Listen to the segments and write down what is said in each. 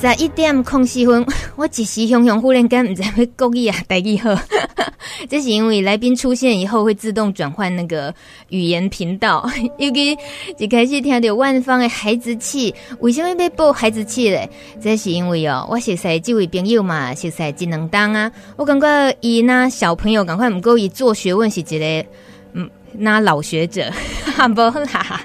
十一点空四分，我一时熊熊忽然间唔知要故意啊，台语好。这是因为来宾出现以后会自动转换那个语言频道。尤其一开始听到万芳的孩子气，为什么要报孩子气嘞？这是因为哦，我熟悉这位朋友嘛，熟悉技能当啊。我感觉伊那小朋友赶快唔够伊做学问是一个嗯，那老学者，哈不啦。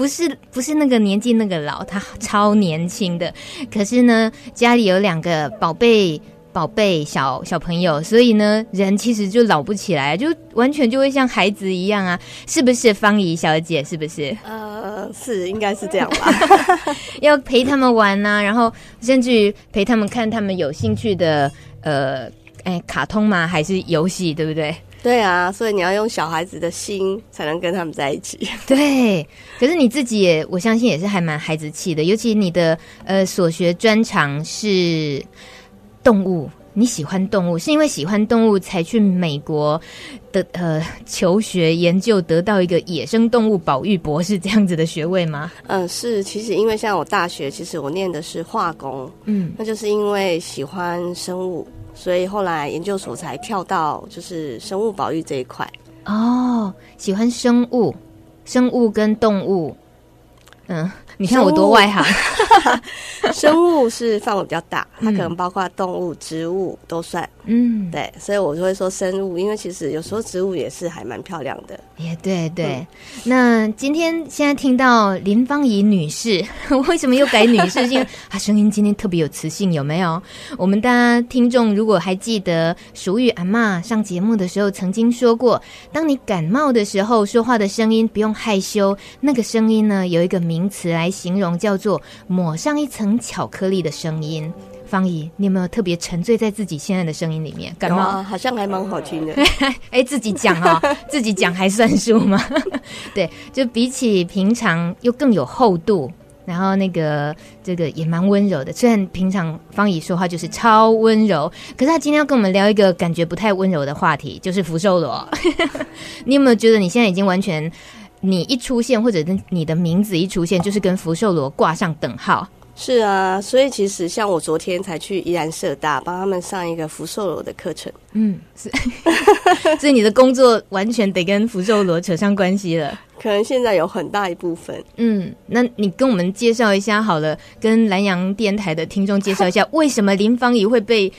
不是不是那个年纪那个老，他超年轻的。可是呢，家里有两个宝贝宝贝小小朋友，所以呢，人其实就老不起来，就完全就会像孩子一样啊，是不是？方怡小姐是不是？呃，是，应该是这样吧。要陪他们玩啊，然后甚至于陪他们看他们有兴趣的呃，哎，卡通吗？还是游戏，对不对？对啊，所以你要用小孩子的心才能跟他们在一起。对，可是你自己也，我相信也是还蛮孩子气的。尤其你的呃所学专长是动物，你喜欢动物，是因为喜欢动物才去美国的呃求学研究，得到一个野生动物保育博士这样子的学位吗？嗯，是。其实因为像我大学，其实我念的是化工，嗯，那就是因为喜欢生物。所以后来研究所才跳到就是生物保育这一块哦，喜欢生物，生物跟动物，嗯。你看我多外行，生物是范围比较大，它可能包括动物、植物都算。嗯，对，所以我就会说生物，因为其实有时候植物也是还蛮漂亮的。也对对。那今天现在听到林芳怡女士，为什么又改女士？因为她声音今天特别有磁性，有没有？我们大家听众如果还记得，俗语阿嬷上节目的时候曾经说过，当你感冒的时候，说话的声音不用害羞，那个声音呢有一个名词来。形容叫做抹上一层巧克力的声音，方怡，你有没有特别沉醉在自己现在的声音里面？感冒、啊、好像还蛮好听的。哎、欸，自己讲啊、喔，自己讲还算数吗？对，就比起平常又更有厚度，然后那个这个也蛮温柔的。虽然平常方怡说话就是超温柔，可是他今天要跟我们聊一个感觉不太温柔的话题，就是福寿螺。你有没有觉得你现在已经完全？你一出现，或者你的名字一出现，就是跟福寿螺挂上等号。是啊，所以其实像我昨天才去宜兰社大帮他们上一个福寿螺的课程。嗯，是，所以你的工作完全得跟福寿螺扯上关系了。可能现在有很大一部分。嗯，那你跟我们介绍一下好了，跟南洋电台的听众介绍一下，为什么林芳仪会被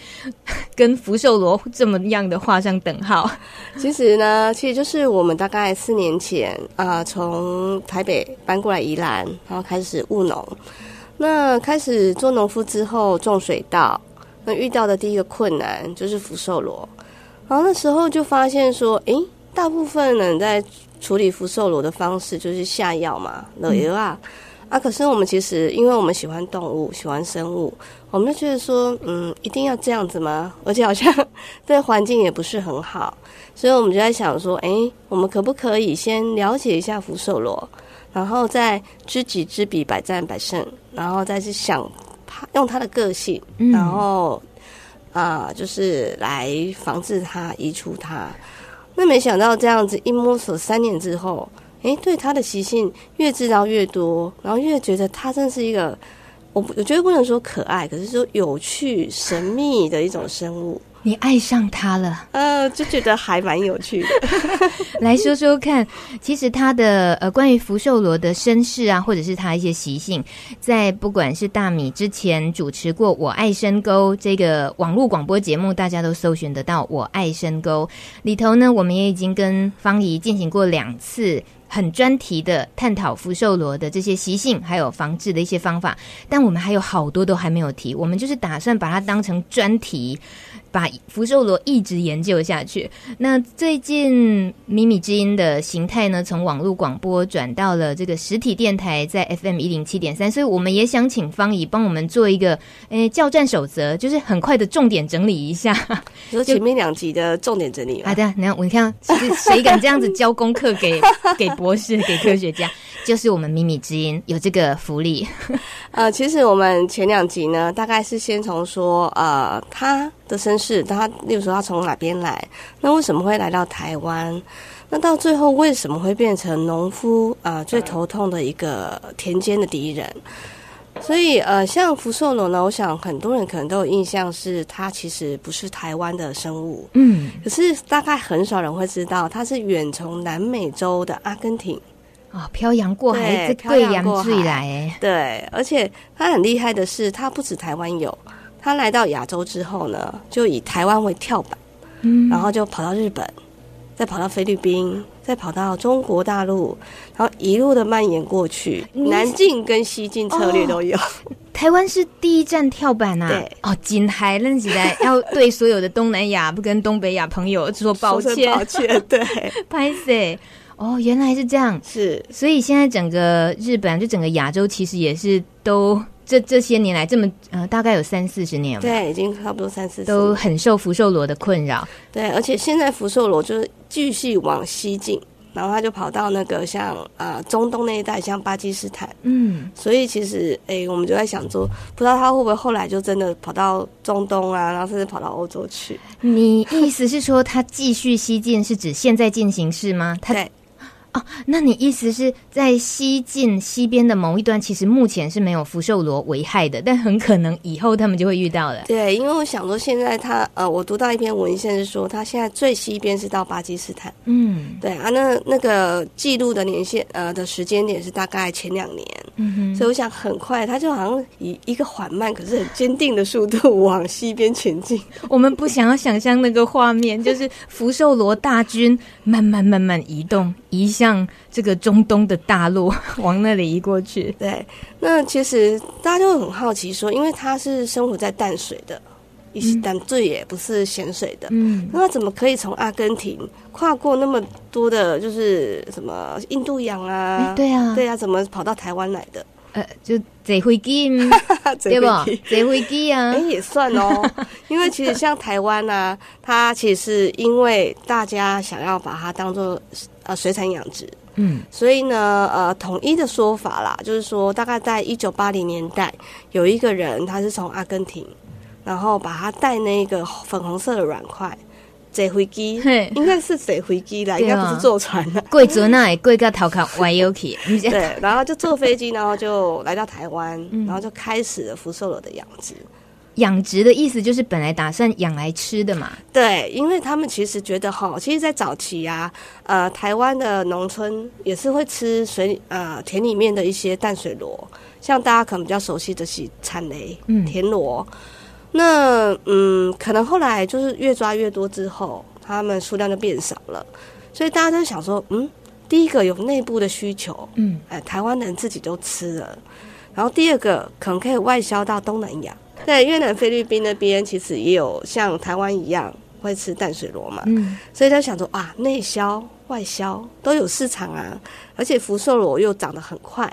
跟福寿螺这么样的画上等号？其实呢，其实就是我们大概四年前啊，呃，从台北搬过来宜兰，然后开始务农。那开始做农夫之后，种水稻，那遇到的第一个困难就是福寿螺。然后那时候就发现说，诶，大部分人在处理福寿螺的方式就是下药嘛，冷油啊。啊，可是我们其实因为我们喜欢动物，喜欢生物，我们就觉得说，嗯，一定要这样子吗？而且好像对环境也不是很好，所以我们就在想说，诶，我们可不可以先了解一下福寿螺？然后再知己知彼，百战百胜。然后再去想，用他的个性，嗯、然后啊、呃，就是来防治他、移除他。那没想到这样子一摸索三年之后，诶，对他的习性越知道越多，然后越觉得他真是一个，我我觉得不能说可爱，可是说有趣、神秘的一种生物。你爱上他了，呃，就觉得还蛮有趣的。来说说看，其实他的呃，关于福寿螺的身世啊，或者是他一些习性，在不管是大米之前主持过《我爱深沟》这个网络广播节目，大家都搜寻得到《我爱深沟》里头呢，我们也已经跟方怡进行过两次很专题的探讨福寿螺的这些习性，还有防治的一些方法，但我们还有好多都还没有提，我们就是打算把它当成专题。把福寿螺一直研究下去。那最近米米之音的形态呢，从网络广播转到了这个实体电台，在 FM 一零七点三。所以我们也想请方怡帮我们做一个诶教战守则，就是很快的重点整理一下。说前面两集的重点整理。好的，你看我你看，谁敢这样子交功课给 给博士给科学家？就是我们米米之音有这个福利。呃，其实我们前两集呢，大概是先从说呃他的身世，他例如说他从哪边来，那为什么会来到台湾？那到最后为什么会变成农夫啊、呃？最头痛的一个田间的敌人。所以呃，像福寿螺呢，我想很多人可能都有印象，是它其实不是台湾的生物，嗯，可是大概很少人会知道，它是远从南美洲的阿根廷。哦，漂洋过海，这贵洋最来，对，而且它很厉害的是，它不止台湾有，它来到亚洲之后呢，就以台湾为跳板，嗯，然后就跑到日本，再跑到菲律宾。再跑到中国大陆，然后一路的蔓延过去，南进跟西进策略都有。哦、台湾是第一站跳板啊！对哦，今海认起来要对所有的东南亚不跟东北亚朋友说抱歉，抱歉，对。哦，原来是这样，是，所以现在整个日本就整个亚洲其实也是都。这这些年来，这么呃，大概有三四十年了，对，已经差不多三四十年，都很受福寿螺的困扰。对，而且现在福寿螺就是继续往西进，然后他就跑到那个像啊、呃、中东那一带，像巴基斯坦。嗯，所以其实哎，我们就在想说，不知道他会不会后来就真的跑到中东啊，然后甚至跑到欧洲去。你意思是说，他继续西进是指现在进行式吗？他对。哦，那你意思是在西进西边的某一端，其实目前是没有福寿螺危害的，但很可能以后他们就会遇到了。对，因为我想说，现在他呃，我读到一篇文献是说，他现在最西边是到巴基斯坦。嗯，对啊，那那个记录的年限呃的时间点是大概前两年。嗯哼，所以我想很快，他就好像以一个缓慢可是很坚定的速度往西边前进。我们不想要想象那个画面，就是福寿螺大军慢慢慢慢移动移。向这个中东的大陆 往那里移过去，对。那其实大家就会很好奇说，因为它是生活在淡水的，淡水也不是咸水的，嗯，那怎么可以从阿根廷跨过那么多的，就是什么印度洋啊？对啊，对啊，怎么跑到台湾来的？呃，就坐飞机，对不？坐飞机啊，哎，也算哦。因为其实像台湾啊，它其实是因为大家想要把它当做。呃，水产养殖，嗯，所以呢，呃，统一的说法啦，就是说，大概在一九八零年代，有一个人他是从阿根廷，然后把它带那个粉红色的软块坐飞机，应该是坐飞机啦，应该不是坐船的。贵族那里贵个头壳歪腰去，对，然后就坐飞机，然后就来到台湾，然后就开始了福寿螺的养殖。养殖的意思就是本来打算养来吃的嘛？对，因为他们其实觉得哈，其实，在早期啊，呃，台湾的农村也是会吃水呃田里面的一些淡水螺，像大家可能比较熟悉的是产雷、嗯，田螺。那嗯，可能后来就是越抓越多之后，他们数量就变少了，所以大家都想说，嗯，第一个有内部的需求，嗯，哎，台湾人自己都吃了，然后第二个可能可以外销到东南亚。在越南、菲律宾那边，其实也有像台湾一样会吃淡水螺嘛，嗯，所以他想说啊，内销、外销都有市场啊，而且福寿螺又长得很快，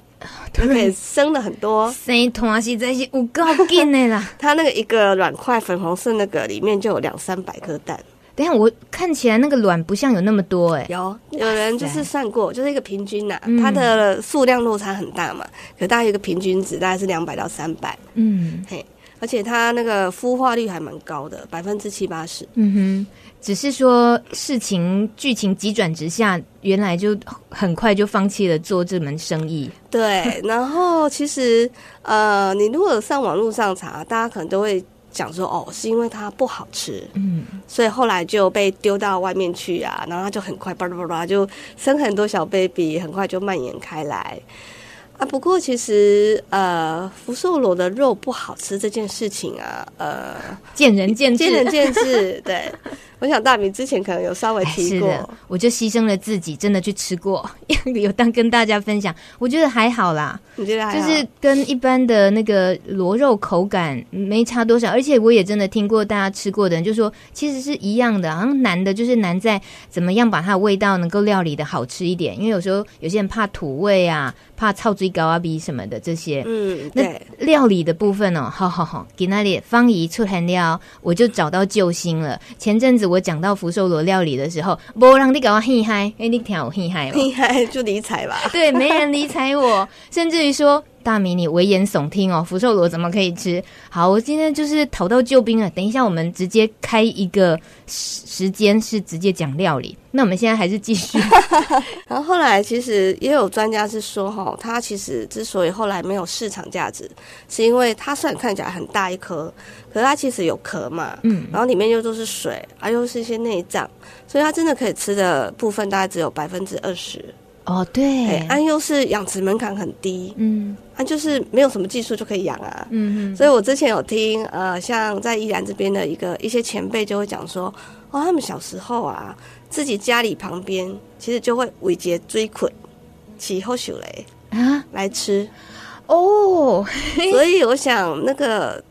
就可以生了很多。生团实在是有够劲的啦，它那个一个卵块粉红色那个里面就有两三百颗蛋。等下，我看起来那个卵不像有那么多哎、欸，有有人就是算过，就是一个平均呐、啊嗯，它的数量落差很大嘛，可大概一个平均值大概是两百到三百，嗯，嘿。而且它那个孵化率还蛮高的，百分之七八十。嗯哼，只是说事情剧情急转直下，原来就很快就放弃了做这门生意。对，然后其实呃，你如果上网络上查，大家可能都会讲说，哦，是因为它不好吃，嗯，所以后来就被丢到外面去啊，然后它就很快巴拉巴拉就生很多小 baby，很快就蔓延开来。啊，不过其实呃，福寿螺的肉不好吃这件事情啊，呃，见仁见智，见仁见智，对。我想大米之前可能有稍微提过，是我就牺牲了自己，真的去吃过，有当跟大家分享。我觉得还好啦，你觉得还好？就是跟一般的那个螺肉口感没差多少，而且我也真的听过大家吃过的人就说，其实是一样的。好像难的就是难在怎么样把它的味道能够料理的好吃一点，因为有时候有些人怕土味啊，怕臭嘴高啊鼻什么的这些。嗯，那料理的部分哦，好好好，给那里方姨出很料，我就找到救星了。前阵子。我讲到福寿螺料理的时候，不让你搞我嘿嗨，哎，你听我嘿嗨，嘿嗨就理睬吧。对，没人理睬我，甚至于说大米，你危言耸听哦，福寿螺怎么可以吃？好，我今天就是讨到救兵了。等一下，我们直接开一个时时间，是直接讲料理。那我们现在还是继续。然后后来其实也有专家是说，哈，它其实之所以后来没有市场价值，是因为它虽然看起来很大一颗，可是它其实有壳嘛，嗯，然后里面又都是水，啊又是一些内脏，所以它真的可以吃的部分大概只有百分之二十。哦，对，安优是养殖门槛很低，嗯，安就是没有什么技术就可以养啊，嗯嗯，所以我之前有听，呃，像在宜兰这边的一个一些前辈就会讲说，哦，他们小时候啊，自己家里旁边其实就会尾节追捆起后手雷啊？来吃，哦，所以我想那个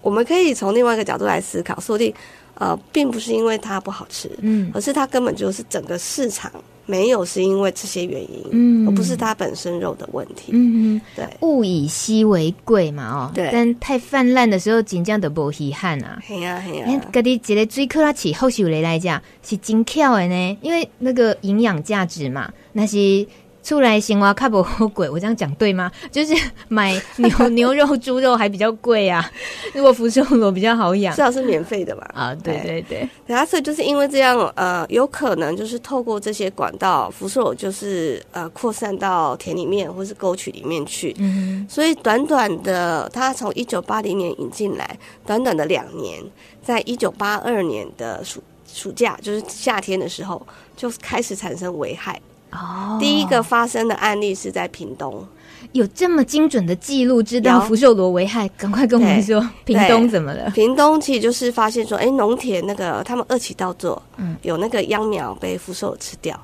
我们可以从另外一个角度来思考，说不定呃，并不是因为它不好吃，嗯，而是它根本就是整个市场。没有是因为这些原因，嗯，而不是它本身肉的问题，嗯，对，物以稀为贵嘛，哦，对，但太泛滥的时候，真正都无稀罕啊，系啊系啊，家己一个水库拉起后续来来讲是真巧的呢，因为那个营养价值嘛，那是。出来行哇，卡不贵，我这样讲对吗？就是买牛 牛肉、猪肉还比较贵啊。如果福寿螺比较好养，至少是免费的嘛。啊，对对对。然后所以就是因为这样，呃，有可能就是透过这些管道，福寿螺就是呃扩散到田里面或是沟渠里面去。嗯。所以短短的，它从一九八零年引进来，短短的两年，在一九八二年的暑暑假，就是夏天的时候，就开始产生危害。哦，第一个发生的案例是在屏东，有这么精准的记录，知道福寿螺危害，赶快跟我们说，屏东怎么了？屏东其实就是发现说，哎，农田那个他们二起稻作，嗯，有那个秧苗被福寿螺吃掉，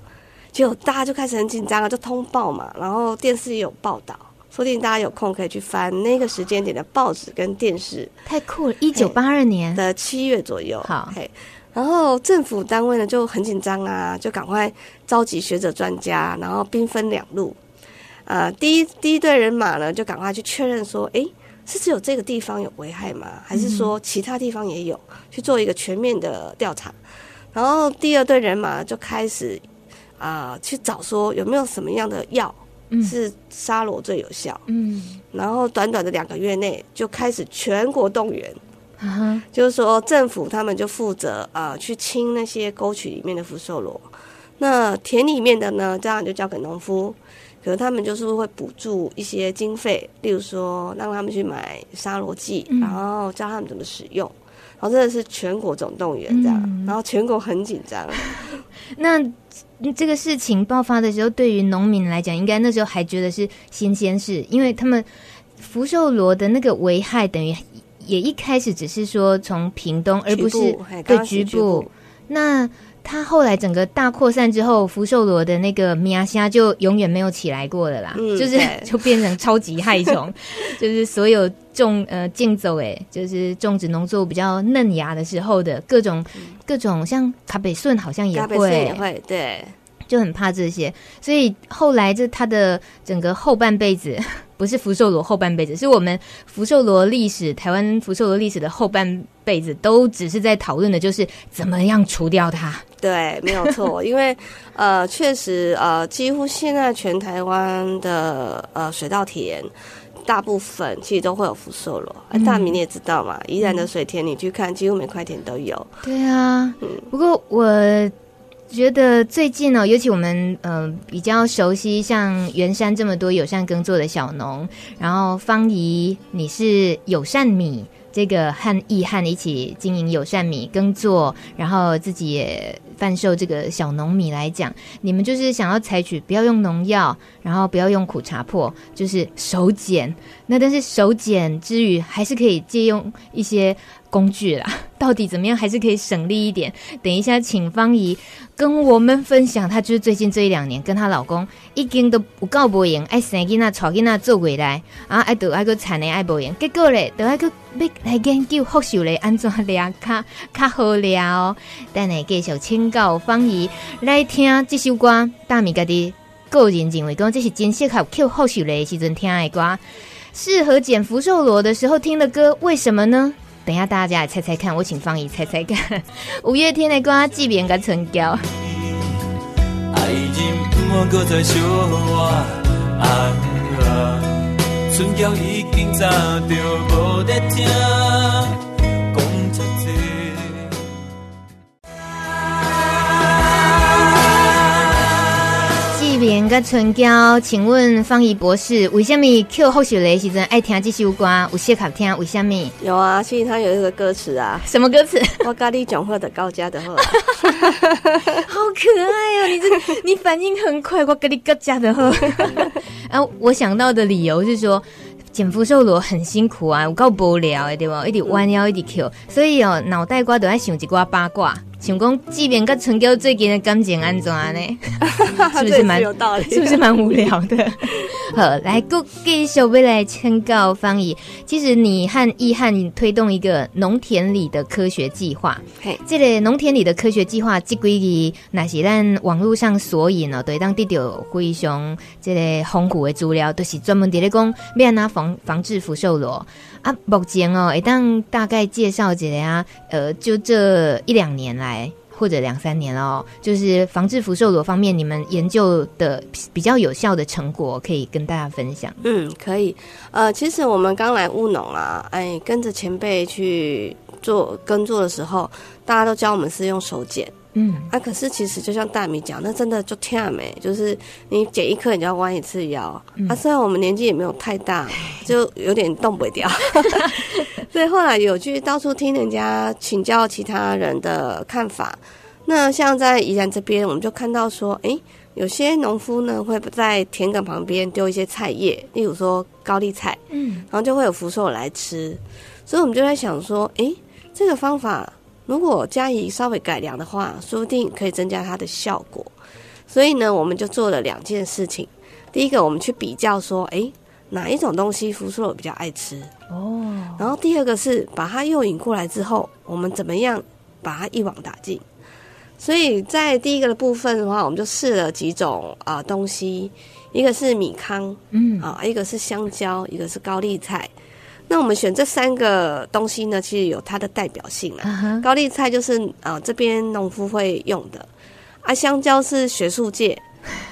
结果大家就开始很紧张啊，就通报嘛，然后电视也有报道，说不定大家有空可以去翻那个时间点的报纸跟电视，太酷了，一九八二年。的七月左右，好，嘿。然后政府单位呢就很紧张啊，就赶快召集学者专家，然后兵分两路，呃，第一第一队人马呢就赶快去确认说，哎，是只有这个地方有危害吗？还是说其他地方也有？去做一个全面的调查。然后第二队人马就开始啊、呃、去找说有没有什么样的药是杀螺最有效。嗯，然后短短的两个月内就开始全国动员。Uh-huh. 就是说，政府他们就负责啊、呃，去清那些沟渠里面的福寿螺。那田里面的呢，这样就交给农夫。可是他们就是会补助一些经费，例如说让他们去买杀螺剂，然后教他们怎么使用。然后真的是全国总动员这样，嗯、然后全国很紧张。那这个事情爆发的时候，对于农民来讲，应该那时候还觉得是新鲜事，因为他们福寿螺的那个危害等于。也一开始只是说从屏东，而不是对局部。那他后来整个大扩散之后，福寿螺的那个米亚虾就永远没有起来过了啦，嗯、就是 就变成超级害虫，就是所有种呃竞走哎，就是种植农作物比较嫩芽的时候的各种、嗯、各种，像卡北顺好像也会。也会对。就很怕这些，所以后来这他的整个后半辈子，不是福寿螺后半辈子，是我们福寿螺历史，台湾福寿螺历史的后半辈子，都只是在讨论的就是怎么样除掉它。对，没有错，因为呃，确实呃，几乎现在全台湾的呃水稻田，大部分其实都会有福寿螺。嗯、大米你也知道嘛，宜兰的水田你去看，几乎每块田都有。对啊，嗯，不过我。觉得最近呢，尤其我们嗯、比较熟悉，像员山这么多友善耕作的小农，然后芳仪，你是友善米这个和义汉一起经营友善米耕作，然后自己也贩售这个小农米来讲，你们就是想要采取不要用农药，然后不要用苦茶粕，就是手减。那但是手减之余，还是可以借用一些。工具啦，到底怎么样还是可以省力一点？等一下，请芳姨跟我们分享，她就是最近这一两年跟她老公已经都不告不赢，爱生囡仔、吵囡仔做回来啊，爱得爱个产的爱不赢，结果嘞，都爱个要来研究福寿螺安怎俩卡卡好了。等下继续请教芳姨来听这首歌，大米家的个人认为讲这是真适合扣福寿螺的时阵听的歌，适合捡福寿螺的时候听的歌，为什么呢？等一下，大家来猜猜看，我请芳仪猜猜看。五月天的歌《记别个成交》。爱人不再想我，啊啊，春娇已经早就无在听。莲个春娇，请问方怡博士，为什么 Q 后学的时阵爱听这首歌？有适合听？为什么？有啊，其实它有一个歌词啊，什么歌词？我咖喱讲话的高家的话，好可爱哦！你这你反应很快，我咖喱高家的话。啊，我想到的理由是说，减福寿螺很辛苦啊，有够无聊的对不？一直弯腰，一直 Q，所以哦，脑袋瓜都爱想一挂八卦。想讲，即便跟春娇最近的感情安怎呢？是不是蛮有道理？是不是蛮无聊的？好，来，继续要来请教方姨。其实你和易汉推动一个农田里的科学计划。嘿，这个农田里的科学计划，即归于那是咱网络上索引哦，对，当得到非常这个丰富的资料，都、就是专门伫咧讲要安怎防防治福寿螺。啊，目前哦，一旦大概介绍一下啊，呃，就这一两年来，或者两三年哦，就是防治福寿螺方面，你们研究的比较有效的成果，可以跟大家分享。嗯，可以。呃，其实我们刚来务农啊，哎，跟着前辈去做耕作的时候，大家都教我们是用手剪。嗯，啊，可是其实就像大米讲，那真的就跳没，就是你剪一颗，你就要弯一次腰。嗯、啊，虽然我们年纪也没有太大，就有点动不掉。所以后来有去到处听人家请教其他人的看法。那像在宜兰这边，我们就看到说，哎、欸，有些农夫呢会在田埂旁边丢一些菜叶，例如说高丽菜，嗯，然后就会有福寿来吃。所以我们就在想说，哎、欸，这个方法。如果加以稍微改良的话，说不定可以增加它的效果。所以呢，我们就做了两件事情。第一个，我们去比较说，诶，哪一种东西福寿螺比较爱吃哦。然后第二个是把它诱引过来之后，我们怎么样把它一网打尽。所以在第一个的部分的话，我们就试了几种啊、呃、东西，一个是米糠，嗯啊，一个是香蕉，一个是高丽菜。那我们选这三个东西呢，其实有它的代表性啊。Uh huh. 高丽菜就是啊、呃，这边农夫会用的啊。香蕉是学术界，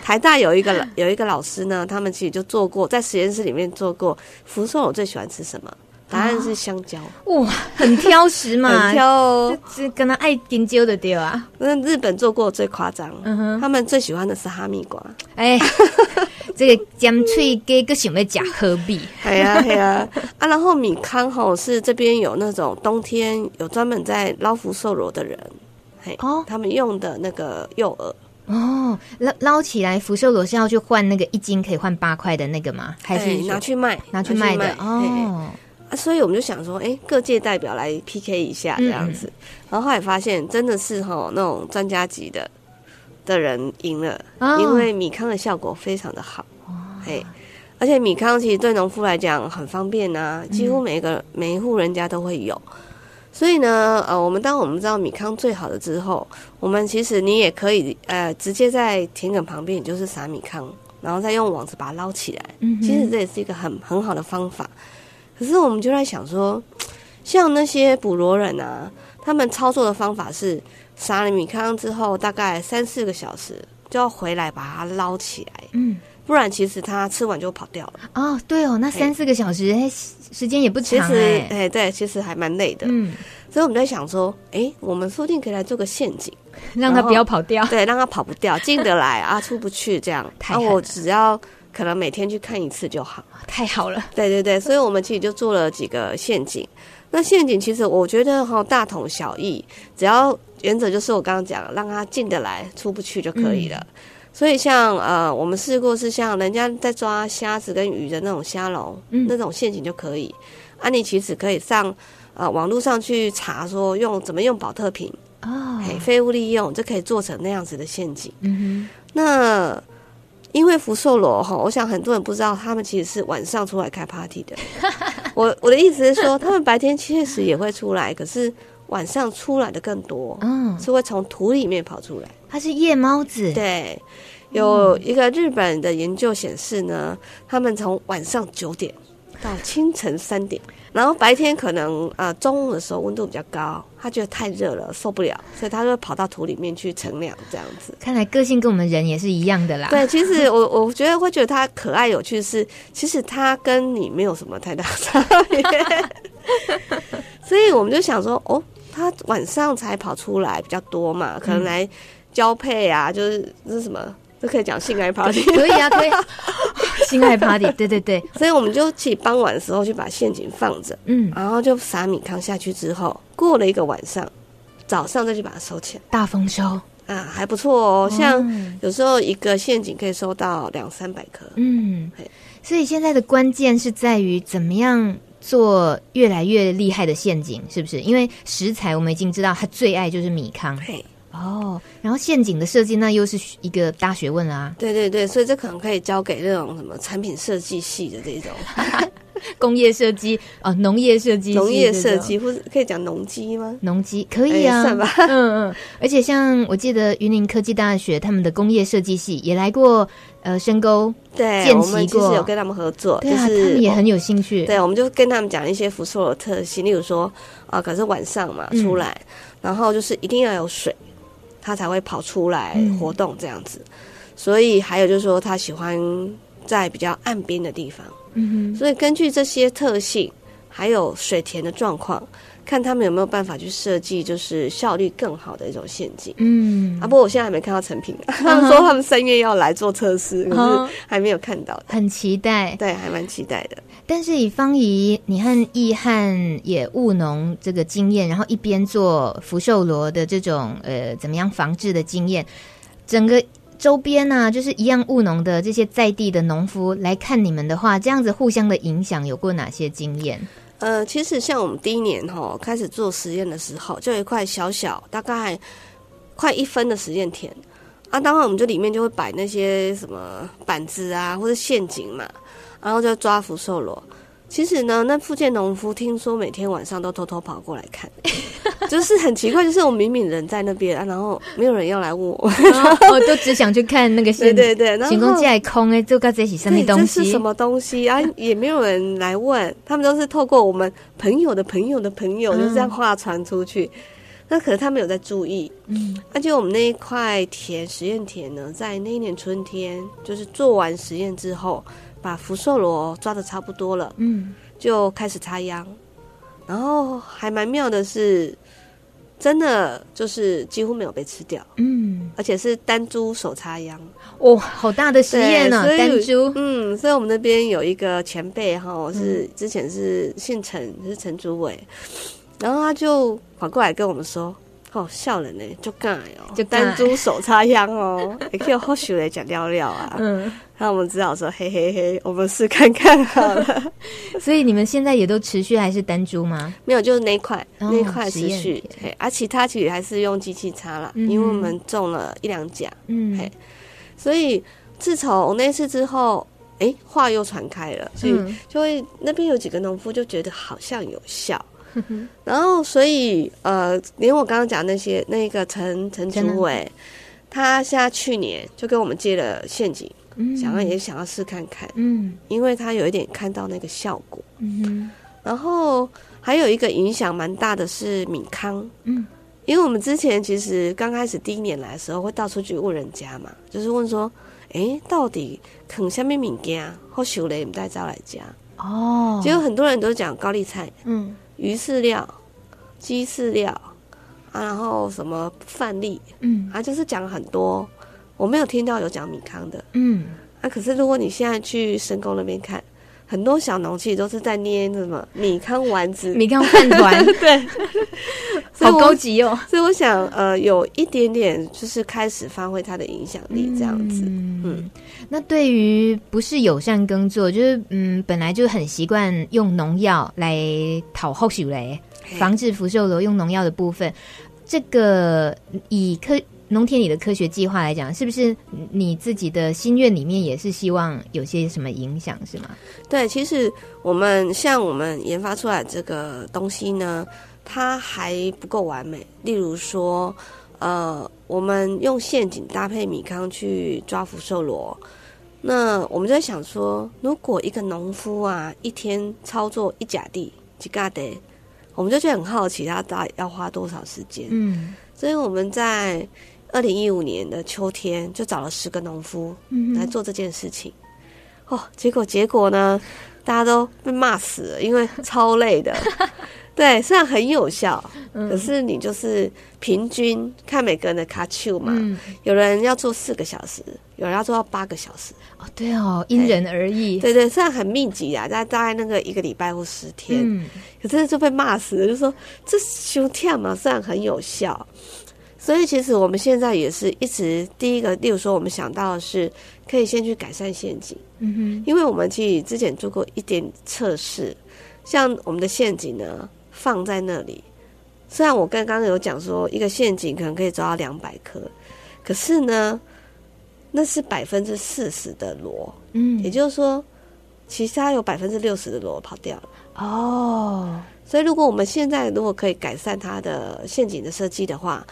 台大有一个有一个老师呢，他们其实就做过，在实验室里面做过。福寿我最喜欢吃什么？答案是香蕉。哇，很挑食嘛，很挑哦，就跟他爱研究的对啊。那日本做过最夸张嗯哼他们最喜欢的是哈密瓜。哎。这个尖脆鸡个想要假何必？系呀 系呀啊！然后米糠吼是这边有那种冬天有专门在捞福寿螺的人，嘿哦，他们用的那个诱饵哦，捞捞起来福寿螺是要去换那个一斤可以换八块的那个吗？还是拿去卖？拿去卖的哦啊！所以我们就想说，哎，各界代表来 PK 一下这样子，嗯、然后后来发现真的是吼那种专家级的。的人赢了，因为米糠的效果非常的好，嘿，而且米糠其实对农夫来讲很方便呐，几乎每一个每一户人家都会有，所以呢，呃，我们当我们知道米糠最好的之后，我们其实你也可以呃直接在田埂旁边，也就是撒米糠，然后再用网子把它捞起来，其实这也是一个很很好的方法。可是我们就在想说，像那些捕螺人啊，他们操作的方法是。撒了米糠之后，大概三四个小时就要回来把它捞起来，嗯，不然其实它吃完就跑掉了。哦，对哦，那三四个小时，哎，时间也不长哎，哎，对，其实还蛮累的。嗯，所以我们在想说，哎，我们说不定可以来做个陷阱，让它不要跑掉，对，让它跑不掉，进得来 啊，出不去这样。太好了，我只要可能每天去看一次就好，太好了。对对对，所以我们其实就做了几个陷阱。那陷阱其实我觉得哈大同小异，只要原则就是我刚刚讲，让它进得来，出不去就可以了。嗯、所以像呃我们试过是像人家在抓虾子跟鱼的那种虾笼，嗯、那种陷阱就可以。啊，你其实可以上呃网络上去查说用怎么用保特瓶哦，废物利用就可以做成那样子的陷阱。嗯哼，那。因为福寿螺哈，我想很多人不知道，他们其实是晚上出来开 party 的。我我的意思是说，他们白天确实也会出来，可是晚上出来的更多，嗯，是会从土里面跑出来。它是夜猫子。对，有一个日本的研究显示呢，他们从晚上九点到清晨三点，然后白天可能啊、呃、中午的时候温度比较高，他觉得太热了受不了，所以他就跑到土里面去乘凉这样子。看来个性跟我们人也是一样的啦。对，其实我我觉得会觉得它可爱有趣是，其实它跟你没有什么太大差别，所以我们就想说，哦，它晚上才跑出来比较多嘛，可能来交配啊，就是这是什么？都可以讲性爱 party，可以啊，可以。性爱 party，对对对，所以我们就起傍晚的时候就把陷阱放着，嗯，然后就撒米糠下去之后，过了一个晚上，早上再去把它收起来，大丰收。啊，还不错哦。像有时候一个陷阱可以收到两三百颗，嗯，所以现在的关键是在于怎么样做越来越厉害的陷阱，是不是？因为食材我们已经知道，他最爱就是米糠，嘿。哦，然后陷阱的设计那又是一个大学问啊！对对对，所以这可能可以交给那种什么产品设计系的这种 工业设计哦，农业设计，农业设计，或者可以讲农机吗？农机可以啊，算吧。嗯嗯，而且像我记得云林科技大学他们的工业设计系也来过呃深沟，对，见习过，我们其实有跟他们合作，对啊，就是他们也很有兴趣。对，我们就跟他们讲一些福寿螺的特性，例如说啊，可是晚上嘛出来，然后就是一定要有水。它才会跑出来活动这样子，嗯、所以还有就是说，它喜欢在比较岸边的地方。嗯哼，所以根据这些特性，还有水田的状况，看他们有没有办法去设计，就是效率更好的一种陷阱。嗯，啊，不过我现在还没看到成品，他们说他们三月要来做测试，可是还没有看到，很期待。对，还蛮期待的。但是以方怡，你和易汉也务农这个经验，然后一边做福寿螺的这种呃怎么样防治的经验，整个周边呢、啊，就是一样务农的这些在地的农夫来看你们的话，这样子互相的影响有过哪些经验？呃，其实像我们第一年哈开始做实验的时候，就有一块小小大概快一分的实验田啊，当然我们就里面就会摆那些什么板子啊或者陷阱嘛。然后就抓福寿螺，其实呢，那附近农夫听说每天晚上都偷偷跑过来看，就是很奇怪，就是我明明人在那边啊，然后没有人要来问我，我都只想去看那个陷阱，对对对，行宫进来空哎，就该这起什么东西？这是什么东西 啊？也没有人来问，他们都是透过我们朋友的朋友的朋友，就这样话传出去。嗯、那可是他们有在注意，嗯，而且我们那一块田实验田呢，在那一年春天，就是做完实验之后。把福寿螺抓的差不多了，嗯，就开始插秧，然后还蛮妙的是，真的就是几乎没有被吃掉，嗯，而且是单株手插秧，哇、哦，好大的实验呢、啊，单株，嗯，所以我们那边有一个前辈哈，是之前是姓陈，是陈竹伟，然后他就跑过来跟我们说。哦，笑人呢，就干哦，就单株手插秧哦，也可以后续来讲聊聊啊。嗯，那我们只好说嘿嘿嘿，我们试看看好了。所以你们现在也都持续还是单珠吗？没有，就是那一块，哦、那一块持续。嘿，而、啊、其他其实还是用机器插了，嗯、因为我们中了一两甲。嗯，嘿，所以自从那次之后，哎、欸，话又传开了，所以就会那边有几个农夫就觉得好像有效。然后，所以呃，连我刚刚讲那些那个陈陈竹伟，他现在去年就跟我们借了陷阱，嗯、想要也想要试看看，嗯，因为他有一点看到那个效果，嗯哼，然后还有一个影响蛮大的是米康，嗯，因为我们之前其实刚开始第一年来的时候会到处去问人家嘛，就是问说，哎，到底啃下面米羹或修雷唔带招来家哦，结果很多人都讲高丽菜，嗯。鱼饲料、鸡饲料啊，然后什么饭粒，嗯，啊，就是讲很多，我没有听到有讲米糠的，嗯，啊，可是如果你现在去深宫那边看，很多小农其实都是在捏什么米糠丸子、米糠饭团，对，好高级哦。所以我想，呃，有一点点就是开始发挥它的影响力，这样子，嗯。嗯。那对于不是友善耕作，就是嗯，本来就很习惯用农药来讨好水雷，防治福寿螺用农药的部分，这个以科农田里的科学计划来讲，是不是你自己的心愿里面也是希望有些什么影响，是吗？对，其实我们像我们研发出来这个东西呢，它还不够完美。例如说，呃，我们用陷阱搭配米糠去抓福寿螺。那我们就在想说，如果一个农夫啊，一天操作一甲地几嘎得，我们就觉得很好奇，他大概要花多少时间？嗯，所以我们在二零一五年的秋天就找了十个农夫来做这件事情。嗯、哦，结果结果呢，大家都被骂死了，因为超累的。对，虽然很有效，嗯、可是你就是平均看每个人的卡丘嘛，嗯、有人要做四个小时，有人要做到八个小时。哦，对哦，因人而异。对对，虽然很密集啊，大大概那个一个礼拜或十天，嗯、可是就被骂死了，就说这胸跳嘛，虽然很有效，所以其实我们现在也是一直第一个，例如说我们想到的是可以先去改善陷阱，嗯哼，因为我们其实之前做过一点测试，像我们的陷阱呢。放在那里，虽然我刚刚有讲说一个陷阱可能可以抓到两百颗，可是呢，那是百分之四十的螺，嗯，也就是说，其他有百分之六十的螺跑掉了。哦，所以如果我们现在如果可以改善它的陷阱的设计的话，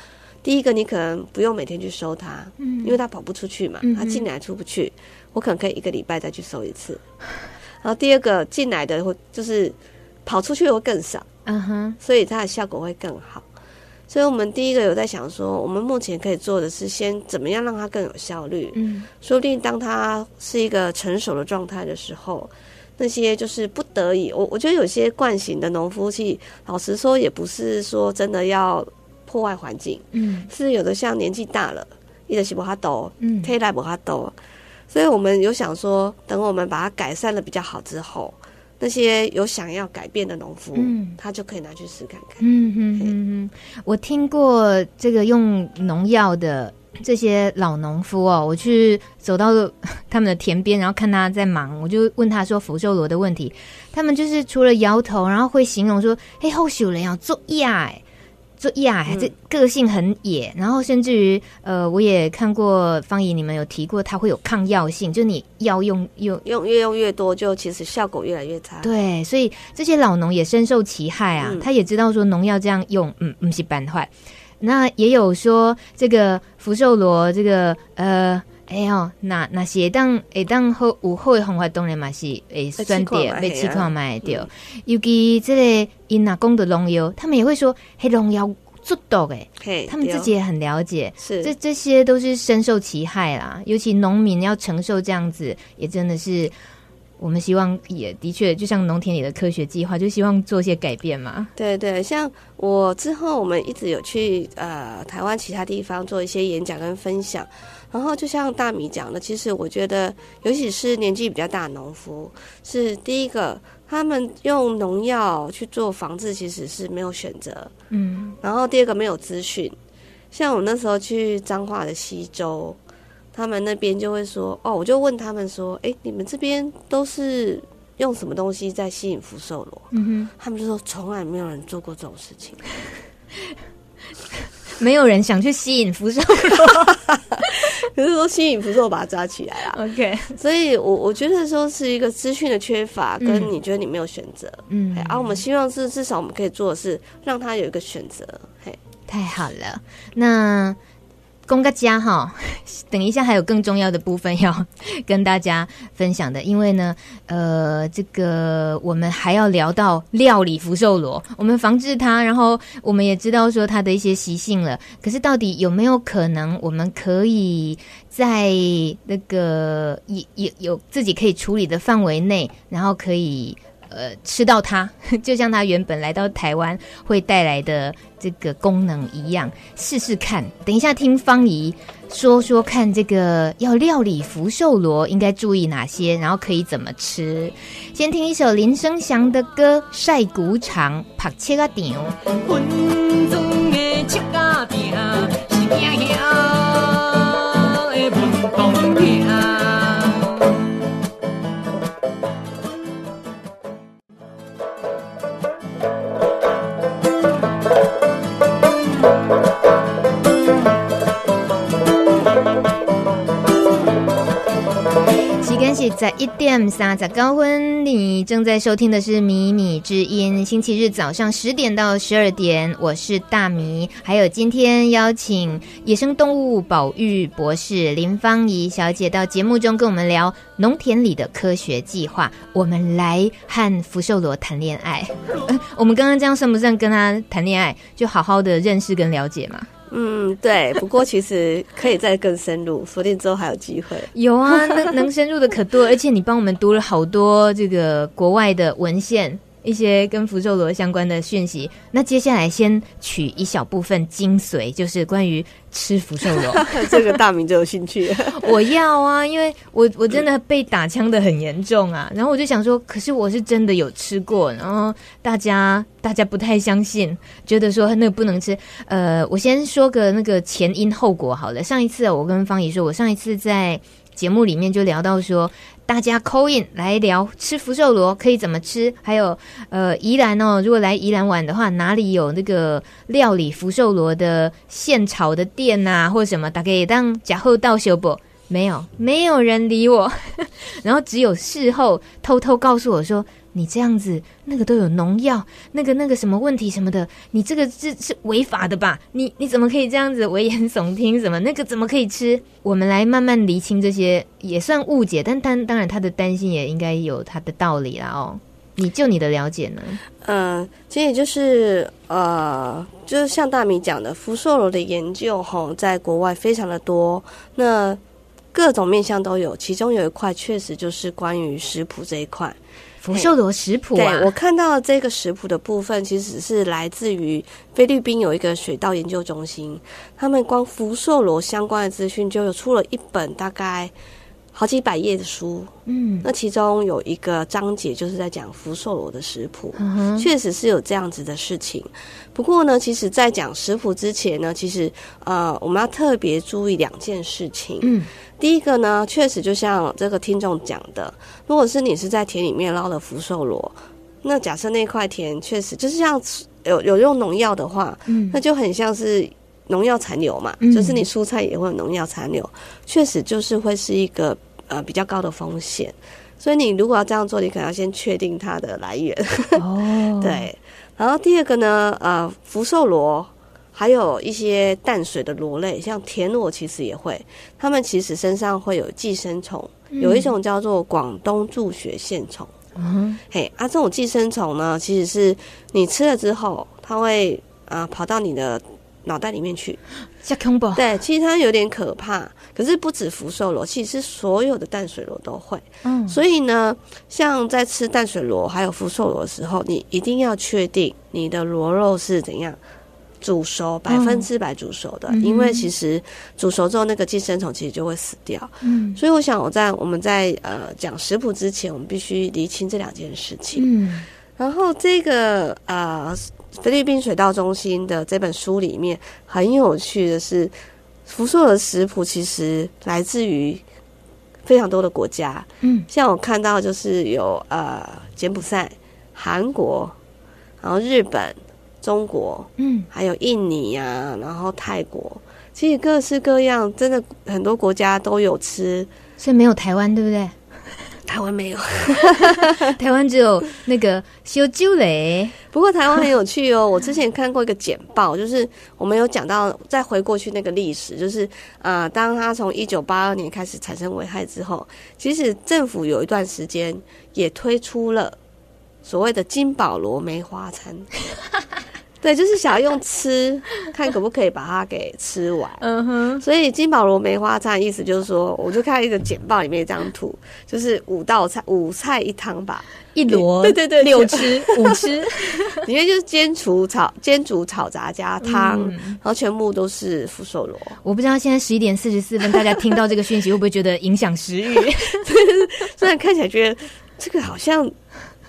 第一个你可能不用每天去收它，嗯，因为它跑不出去嘛，它进来出不去，我可能可以一个礼拜再去收一次。然后第二个进来的会就是跑出去会更少。嗯哼，所以它的效果会更好。所以我们第一个有在想说，我们目前可以做的是先怎么样让它更有效率。嗯，说不定当它是一个成熟的状态的时候，那些就是不得已，我我觉得有些惯性的农夫气，老实说也不是说真的要破坏环境。嗯，是有的像年纪大了，一直是不哈抖，嗯，可以来不哈抖。所以我们有想说，等我们把它改善的比较好之后。那些有想要改变的农夫，嗯，他就可以拿去试看看。嗯嗯嗯，我听过这个用农药的这些老农夫哦，我去走到他们的田边，然后看他在忙，我就问他说福寿螺的问题，他们就是除了摇头，然后会形容说：“嘿，后续人要做呀。”做呀，还是个性很野，嗯、然后甚至于，呃，我也看过方怡，你们有提过，它会有抗药性，就你药用用用越用越多，就其实效果越来越差。对，所以这些老农也深受其害啊，嗯、他也知道说农药这样用，嗯，不是办坏。那也有说这个福寿螺，这个呃，哎呦，那那些当会当好有好的方法当然嘛是诶酸点被气矿卖掉，尤其这个。因那公的农药，他们也会说黑农药做毒哎，嘿他们自己也很了解，是这这些都是深受其害啦。尤其农民要承受这样子，也真的是我们希望也的确，就像农田里的科学计划，就希望做些改变嘛。对对，像我之后，我们一直有去呃台湾其他地方做一些演讲跟分享，然后就像大米讲的，其实我觉得，尤其是年纪比较大的农夫，是第一个。他们用农药去做防治，其实是没有选择。嗯，然后第二个没有资讯，像我那时候去彰化的溪州，他们那边就会说：“哦，我就问他们说，哎，你们这边都是用什么东西在吸引福寿螺？”嗯哼，他们就说：“从来没有人做过这种事情。” 没有人想去吸引福寿螺，可是说吸引福寿螺把它抓起来啦。OK，所以我我觉得说是一个资讯的缺乏，跟你觉得你没有选择。嗯，而、啊、我们希望是至少我们可以做的是让他有一个选择。嘿，太好了，那。公个家哈，等一下还有更重要的部分要跟大家分享的，因为呢，呃，这个我们还要聊到料理福寿螺，我们防治它，然后我们也知道说它的一些习性了。可是到底有没有可能，我们可以在那个也也有自己可以处理的范围内，然后可以。呃，吃到它，就像它原本来到台湾会带来的这个功能一样，试试看。等一下听芳姨说说看，这个要料理福寿螺应该注意哪些，然后可以怎么吃。先听一首林升祥的歌，《晒谷场拍七个点》。天是在一点三十高婚。你正在收听的是《迷你之音》，星期日早上十点到十二点，我是大迷。还有今天邀请野生动物保育博士林芳怡小姐到节目中跟我们聊农田里的科学计划。我们来和福寿螺谈恋爱。我们刚刚这样算不算跟他谈恋爱？就好好的认识跟了解嘛。嗯，对。不过其实可以再更深入，说不定之后还有机会。有啊，能能深入的可多，而且你帮我们读了好多这个国外的文献。一些跟福寿螺相关的讯息，那接下来先取一小部分精髓，就是关于吃福寿螺。这个大名就有兴趣，我要啊，因为我我真的被打枪的很严重啊，然后我就想说，可是我是真的有吃过，然后大家大家不太相信，觉得说那个不能吃。呃，我先说个那个前因后果好了。上一次我跟方怡说，我上一次在节目里面就聊到说。大家扣 in 来聊吃福寿螺可以怎么吃，还有呃宜兰哦，如果来宜兰玩的话，哪里有那个料理福寿螺的现炒的店啊，或者什么，大概当假后到修不？没有，没有人理我，然后只有事后偷偷告诉我说。你这样子，那个都有农药，那个那个什么问题什么的，你这个是是违法的吧？你你怎么可以这样子危言耸听？什么那个怎么可以吃？我们来慢慢厘清这些，也算误解，但当当然他的担心也应该有他的道理啦哦。你就你的了解呢？嗯、其实也就是呃，就是像大米讲的，福寿螺的研究吼，在国外非常的多，那各种面向都有，其中有一块确实就是关于食谱这一块。福寿螺食谱啊，对，我看到这个食谱的部分，其实是来自于菲律宾有一个水稻研究中心，他们光福寿螺相关的资讯就有出了一本大概好几百页的书。嗯，那其中有一个章节就是在讲福寿螺的食谱，嗯，确实是有这样子的事情。不过呢，其实在讲食谱之前呢，其实呃，我们要特别注意两件事情。嗯。第一个呢，确实就像这个听众讲的，如果是你是在田里面捞的福寿螺，那假设那块田确实就是像有有用农药的话，嗯，那就很像是农药残留嘛，嗯，就是你蔬菜也会有农药残留，确实就是会是一个呃比较高的风险。所以你如果要这样做，你可能要先确定它的来源。哦，对。然后第二个呢，呃，福寿螺。还有一些淡水的螺类，像田螺，其实也会，它们其实身上会有寄生虫，有一种叫做广东助血线虫。嗯，嘿，啊，这种寄生虫呢，其实是你吃了之后，它会啊跑到你的脑袋里面去，吓恐怖。对，其实它有点可怕。可是不止福寿螺，其实所有的淡水螺都会。嗯，所以呢，像在吃淡水螺还有福寿螺的时候，你一定要确定你的螺肉是怎样。煮熟百分之百煮熟的，嗯，因为其实煮熟之后那个寄生虫其实就会死掉。嗯，所以我想我在我们在呃讲食谱之前，我们必须厘清这两件事情。嗯，然后这个呃菲律宾水稻中心的这本书里面很有趣的是，福寿的食谱其实来自于非常多的国家。嗯，像我看到就是有呃柬埔寨、韩国，然后日本。中国，嗯，还有印尼呀、啊，然后泰国，其实各式各样，真的很多国家都有吃，所以没有台湾，对不对？台湾没有，台湾只有那个烧酒嘞。不过台湾很有趣哦，我之前看过一个简报，就是我们有讲到，再回过去那个历史，就是啊、呃，当它从一九八二年开始产生危害之后，其实政府有一段时间也推出了所谓的金宝螺梅花餐。对，就是想要用吃，看可不可以把它给吃完。嗯哼。所以金宝螺梅花餐意思就是说，我就看一个简报里面一张图，就是五道菜，五菜一汤吧，一螺，对对对，六吃 五吃，里面就是煎煮炒煎煮炒炸加汤，嗯，然后全部都是福寿螺。我不知道现在十一点四十四分，大家听到这个讯息会不会觉得影响食欲？虽然看起来觉得这个好像。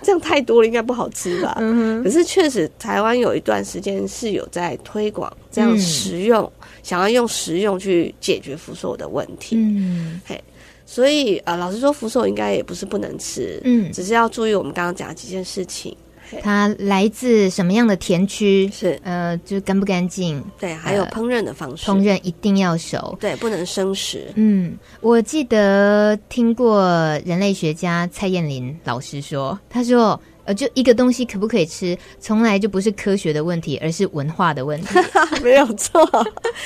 这样太多了，应该不好吃吧？嗯、可是确实，台湾有一段时间是有在推广这样食用、嗯，想要用食用去解决福寿的问题。嗯，嘿，所以呃，老实说，福寿应该也不是不能吃，嗯，只是要注意我们刚刚讲的几件事情。它来自什么样的田区？是呃，就干不干净？对，还有烹饪的方式，烹饪一定要熟，对，不能生食。嗯，我记得听过人类学家蔡燕林老师说，他说。呃，就一个东西可不可以吃，从来就不是科学的问题，而是文化的问题。没有错，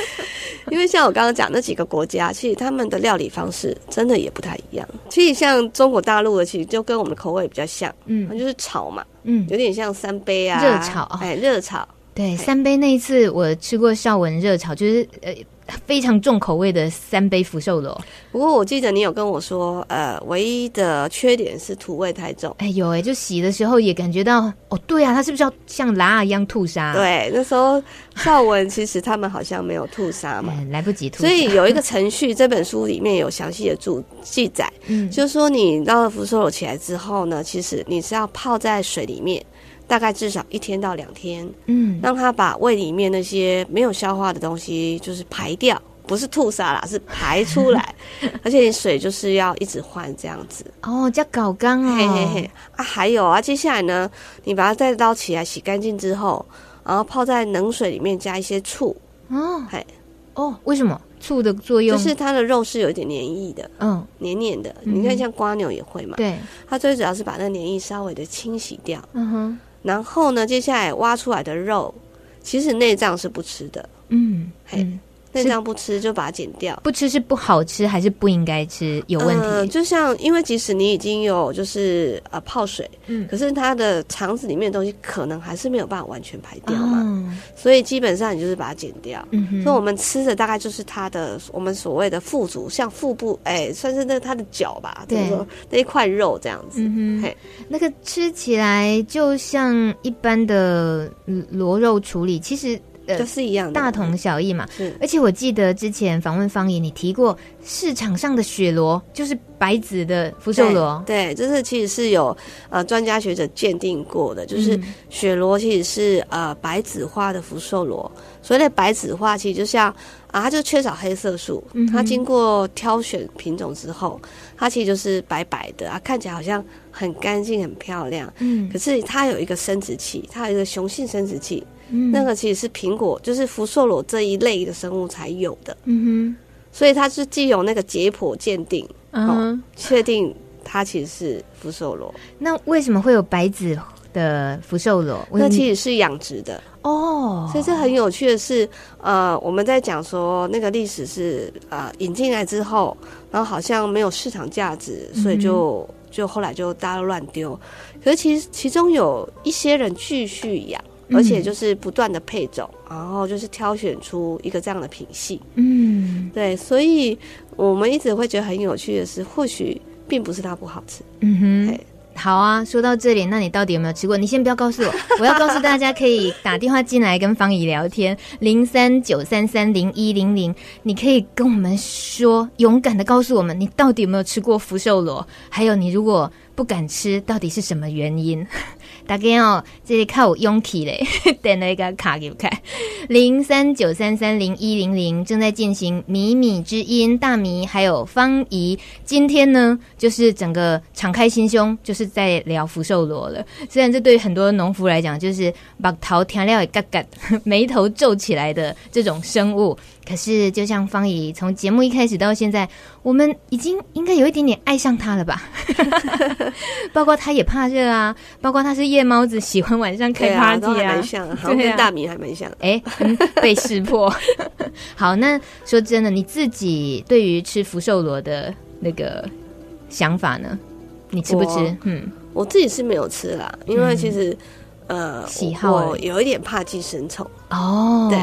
因为像我刚刚讲那几个国家，其实他们的料理方式真的也不太一样。其实像中国大陆的，其实就跟我们的口味比较像，嗯，就是炒嘛，嗯，有点像三杯啊，热炒，哎，热炒。对，三杯那一次我吃过孝文热炒，就是呃。非常重口味的三杯福寿螺，不过我记得你有跟我说，呃，唯一的缺点是土味太重。哎，有哎，就洗的时候也感觉到，哦，对啊，它是不是要像辣一样吐沙？对，那时候绍文其实他们好像没有吐沙嘛，来不及吐。所以有一个程序，这本书里面有详细的注记载，嗯，就是说你捞了福寿螺起来之后呢，其实你是要泡在水里面。大概至少一天到两天，嗯，让它把胃里面那些没有消化的东西就是排掉，不是吐沙啦，是排出来。而且你水就是要一直换这样子。哦，叫搞缸哦。嘿嘿嘿。啊，还有啊，接下来呢，你把它再捞起来洗干净之后，然后泡在冷水里面加一些醋。哦，嘿，哦，为什么醋的作用？就是它的肉是有一点黏液的，嗯，黏黏的。你看像瓜牛也会嘛。对。它最主要是把那黏液稍微的清洗掉。嗯哼。然后呢，接下来挖出来的肉，其实内脏是不吃的。嗯，嘿。嗯内脏不吃就把它剪掉，不吃是不好吃还是不应该吃？有问题。呃，就像因为即使你已经有就是呃泡水，嗯，可是它的肠子里面的东西可能还是没有办法完全排掉嘛，哦，所以基本上你就是把它剪掉。所以我们吃的大概就是它的我们所谓的腹足，像腹部哎，算是那它的脚吧，对，说那一块肉这样子。嗯哼，嘿，那个吃起来就像一般的螺肉处理，其实。呃，都是一样的，大同小异嘛。是，而且我记得之前访问方言，你提过市场上的雪螺就是白子的福寿螺。对，这是其实是有呃专家学者鉴定过的，就是雪螺其实是呃白子花的福寿螺。所以的白子花，其实就像啊，它就缺少黑色素，它经过挑选品种之后，它其实就是白白的啊，看起来好像很干净、很漂亮。嗯，可是它有一个生殖器，它有一个雄性生殖器。嗯、那个其实是苹果，就是福寿螺这一类的生物才有的。嗯哼，所以它是既有那个解剖鉴定，嗯哼，确定它其实是福寿螺。那为什么会有白子的福寿螺？那其实是养殖的哦。所以这很有趣的是，呃，我们在讲说那个历史是呃引进来之后，然后好像没有市场价值，所以就、嗯、就后来就大家都乱丢。可是其实其中有一些人继续养。而且就是不断的配种，嗯，然后就是挑选出一个这样的品系。嗯，对，所以我们一直会觉得很有趣的是，或许并不是它不好吃。嗯哼，好啊。说到这里，那你到底有没有吃过？你先不要告诉我，我要告诉大家，可以打电话进来跟方怡聊天，零三九三三零一零零。你可以跟我们说，勇敢的告诉我们，你到底有没有吃过福寿螺？还有，你如果不敢吃，到底是什么原因？大家哦，这里靠勇气嘞，点了一个卡给我看，零三九三三零一零零正在进行米米之音大米还有芳仪，今天呢就是整个敞开心胸，就是在聊福寿螺了。虽然这对很多农夫来讲，就是把头调料也嘎嘎，眉头皱起来的这种生物。可是，就像方怡从节目一开始到现在，我们已经应该有一点点爱上他了吧？包括他也怕热啊，包括他是夜猫子，喜欢晚上开 party 啊，蛮像，好像跟大米还蛮像。哎、欸，被识破。好，那说真的，你自己对于吃福寿螺的那个想法呢？你吃不吃？嗯，我自己是没有吃啦，因为其实、嗯、呃，喜好我有一点怕寄生虫哦。对。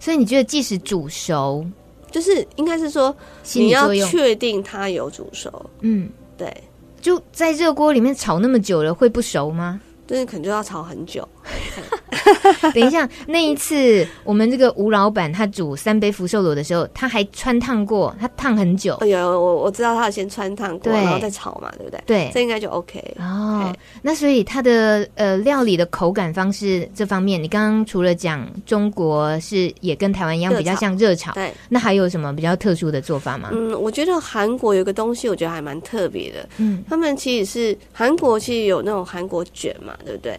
所以你觉得，即使煮熟，就是应该是说，你要确定它有煮熟。嗯，对，就在热锅里面炒那么久了，会不熟吗？对，可能就要炒很久。等一下，那一次我们这个吴老板他煮三杯福寿螺的时候，他还穿烫过，他烫很久。有我我知道他先穿烫过，然后再炒嘛，对不对？对，这应该就 OK 哦。那所以他的呃料理的口感方式这方面，你刚刚除了讲中国是也跟台湾一样比较像热炒，对，那还有什么比较特殊的做法吗？嗯，我觉得韩国有个东西，我觉得还蛮特别的。嗯，他们其实是韩国，其实有那种韩国卷嘛，对不对？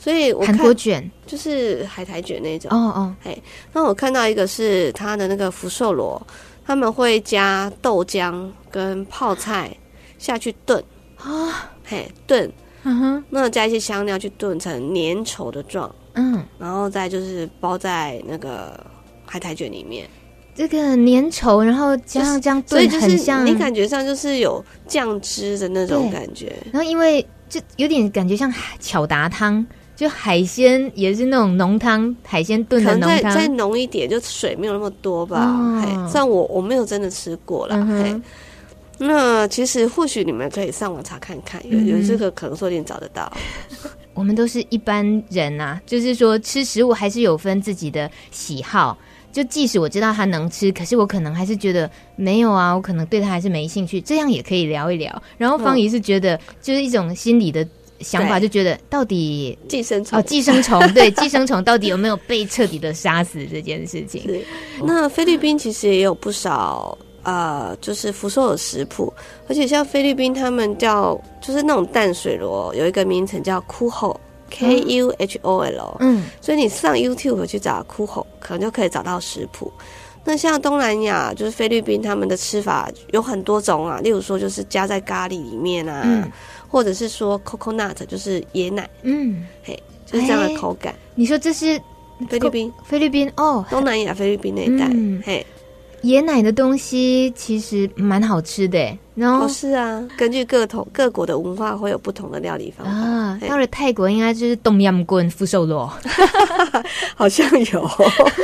所以我看韩国卷。就是海苔卷那种。哦哦，哎，那我看到一个是他的那个福寿螺，他们会加豆浆跟泡菜下去炖。啊，嘿炖，嗯哼，那加一些香料去炖成粘稠的状，嗯，然后再就是包在那个海苔卷里面。这个粘稠，然后加上这样炖，很像你感觉上就是有酱汁的那种感觉。然后因为就有点感觉像巧达汤。就海鲜也是那种浓汤，海鲜炖的浓汤，可能再再浓一点，就水没有那么多吧。哦、虽然我我没有真的吃过啦。嗯、那其实或许你们可以上网查看看，有、嗯、有这个可能说不定找得到。我们都是一般人啊，就是说吃食物还是有分自己的喜好。就即使我知道他能吃，可是我可能还是觉得没有啊，我可能对他还是没兴趣。这样也可以聊一聊。然后方怡是觉得就是一种心理的。想法就觉得到底寄生虫哦，寄生虫对 寄生虫到底有没有被彻底的杀死这件事情？是。那菲律宾其实也有不少呃，就是福寿的食谱，而且像菲律宾他们叫就是那种淡水螺，有一个名称叫 Kuhol，K U H O L。嗯。所以你上 YouTube 去找 Kuhol，可能就可以找到食谱。那像东南亚，就是菲律宾他们的吃法有很多种啊，例如说就是加在咖喱里面啊。嗯或者是说 coconut 就是椰奶，嗯，嘿，就是这样的口感。你说这是菲律宾？菲律宾哦，东南亚菲律宾那一带，嗯、嘿，椰奶的东西其实蛮好吃的，然后、哦、是啊，根据各同各国的文化会有不同的料理方法啊。到了泰国，应该就是冬阴棍福寿螺，好像有，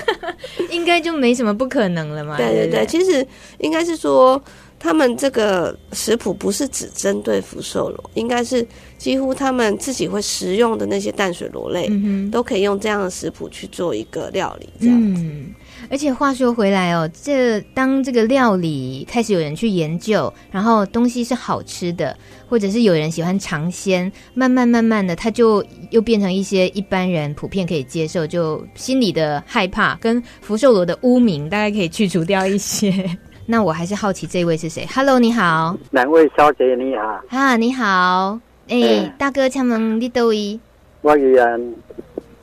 应该就没什么不可能了嘛。对对对，对其实应该是说。他们这个食谱不是只针对福寿螺，应该是几乎他们自己会食用的那些淡水螺类，嗯、都可以用这样的食谱去做一个料理。这样子，嗯，而且话说回来哦，这当这个料理开始有人去研究，然后东西是好吃的，或者是有人喜欢尝鲜，慢慢慢慢的，它就又变成一些一般人普遍可以接受，就心里的害怕跟福寿螺的污名，大概可以去除掉一些。那我还是好奇这位是谁？Hello，你好。两位小姐你好。啊，你好。哎、欸，欸、大哥，请问你倒位？我宜兰。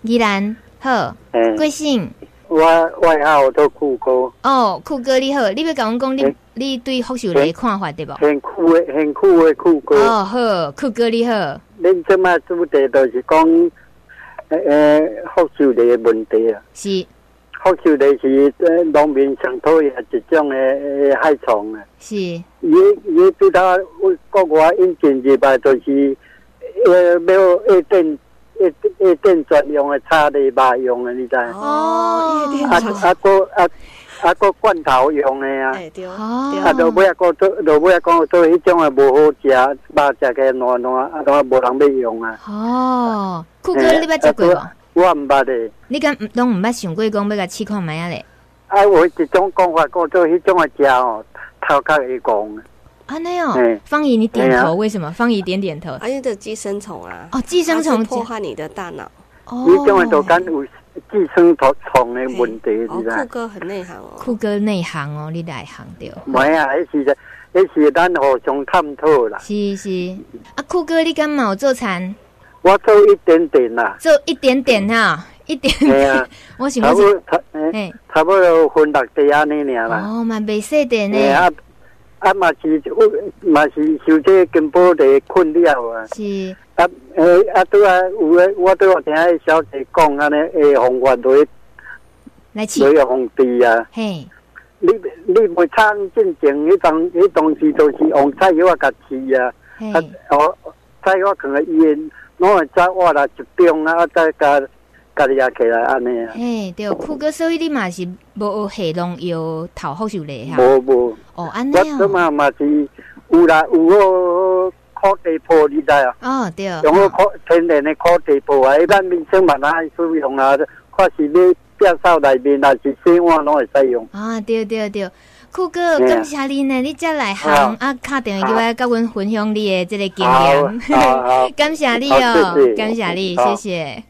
宜兰好。哎、欸。贵姓？我外号叫酷哥。哦，酷哥你好，你要跟我讲你、欸、你对福寿螺的看法对不？很酷的，很酷的酷哥。哦，好，酷哥你好。恁这么主题都是讲，呃呃，福寿螺的问题啊。是。福寿螺是农民上讨厌一种的害虫啊，是。伊伊对他国外引进入来，就是呃没有夜店夜夜店专用的叉的吧用的，你知？哦，啊啊个啊啊个罐头用的啊，哦，啊都尾啊个都都尾啊讲做迄种的无好食，肉食个烂烂啊，都无人要用啊。哦，酷哥你捌食过无？我唔捌的，你敢拢唔捌想过讲要甲试看觅啊咧？啊，有一种讲法，讲做迄种的食哦，头壳会讲。啊，那样，芳仪你点头，为什么？芳仪点点头。啊，因为寄生虫啊。哦，寄生虫破坏你的大脑。哦。你种的都敢有寄生虫虫的问题，是吧？酷哥很内行哦。酷哥内行哦，你内行对。唔系啊，迄是迄是咱互相探讨啦。是是，啊，酷哥你敢冇做餐？我做一点点啦，做一点点哈，一点点。我想讲是，哎，差不多分六地安尼尔啦。哦，蛮袂细点呢。啊啊，嘛是，嘛是受这根部的困扰啊。是。啊，诶，啊，拄啊，有诶，我拄有听迄小姐讲安尼，诶，红月来，来去，来红地啊。嘿。你你袂参进前，迄当迄当时都是用菜药甲饲啊。啊，哦，菜药可能烟。我会再挖来一中啊，再加加你起来安尼啊。嘿，对，酷哥，所以你嘛是无下农药讨福寿螺哈？无无。哦，安尼啊。我这嘛嘛是有啦，有哦，烤地铺，你知啊？哦，对。用个烤天然的烤地铺啊，一般民生嘛，爱使用啊，看是你变少内面，还是洗碗拢会使用。啊，对对对，酷哥，感谢你呢，你再来行啊，打电话来跟阮分享你的这个经验，感谢你哦，感谢你，谢谢。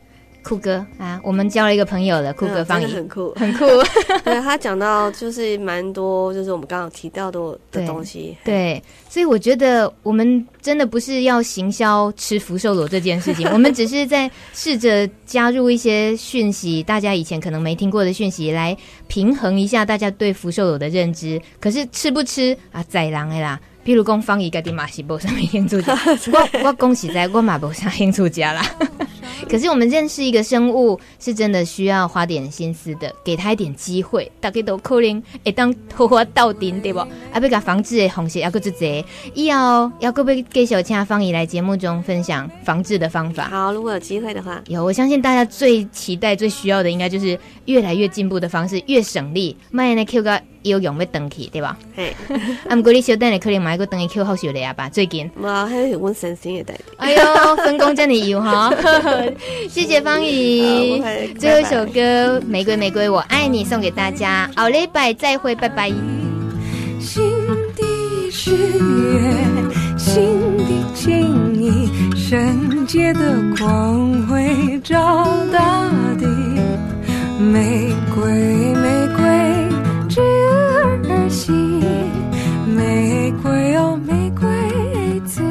酷哥啊，我们交了一个朋友了。酷哥方怡很酷，很酷。对，他讲到就是蛮多，就是我们刚刚提到的的东西。对，对，所以我觉得我们真的不是要行销吃福寿螺这件事情，我们只是在试着加入一些讯息，大家以前可能没听过的讯息，来平衡一下大家对福寿螺的认知。可是吃不吃啊，宰狼的啦。譬如讲方怡家的马西波上面兴趣家，我我恭喜在，我马波上兴趣家啦。可是我们认识一个生物，是真的需要花点心思的，给他一点机会。大家都可能会当拖花到顶，对不？啊，要给防治的红血，要个这些，以后要个被给小青方怡来节目中分享防治的方法。好，如果有机会的话，有，我相信大家最期待、最需要的，应该就是越来越进步的方式，越省力。卖那 Q 个。要用要登去，对吧？嘿，啊，毋过你小等你可能买个登去去好修的啊吧？最近，哇，还是阮先生的。哎哟，分工真的有哈，谢谢方姨。最后一首歌《玫瑰玫瑰我爱你》送给大家，好嘞，拜再会，拜拜。心底誓言，心底情意，圣洁的光辉照大地，玫瑰。心，玫瑰哦，玫瑰，刺。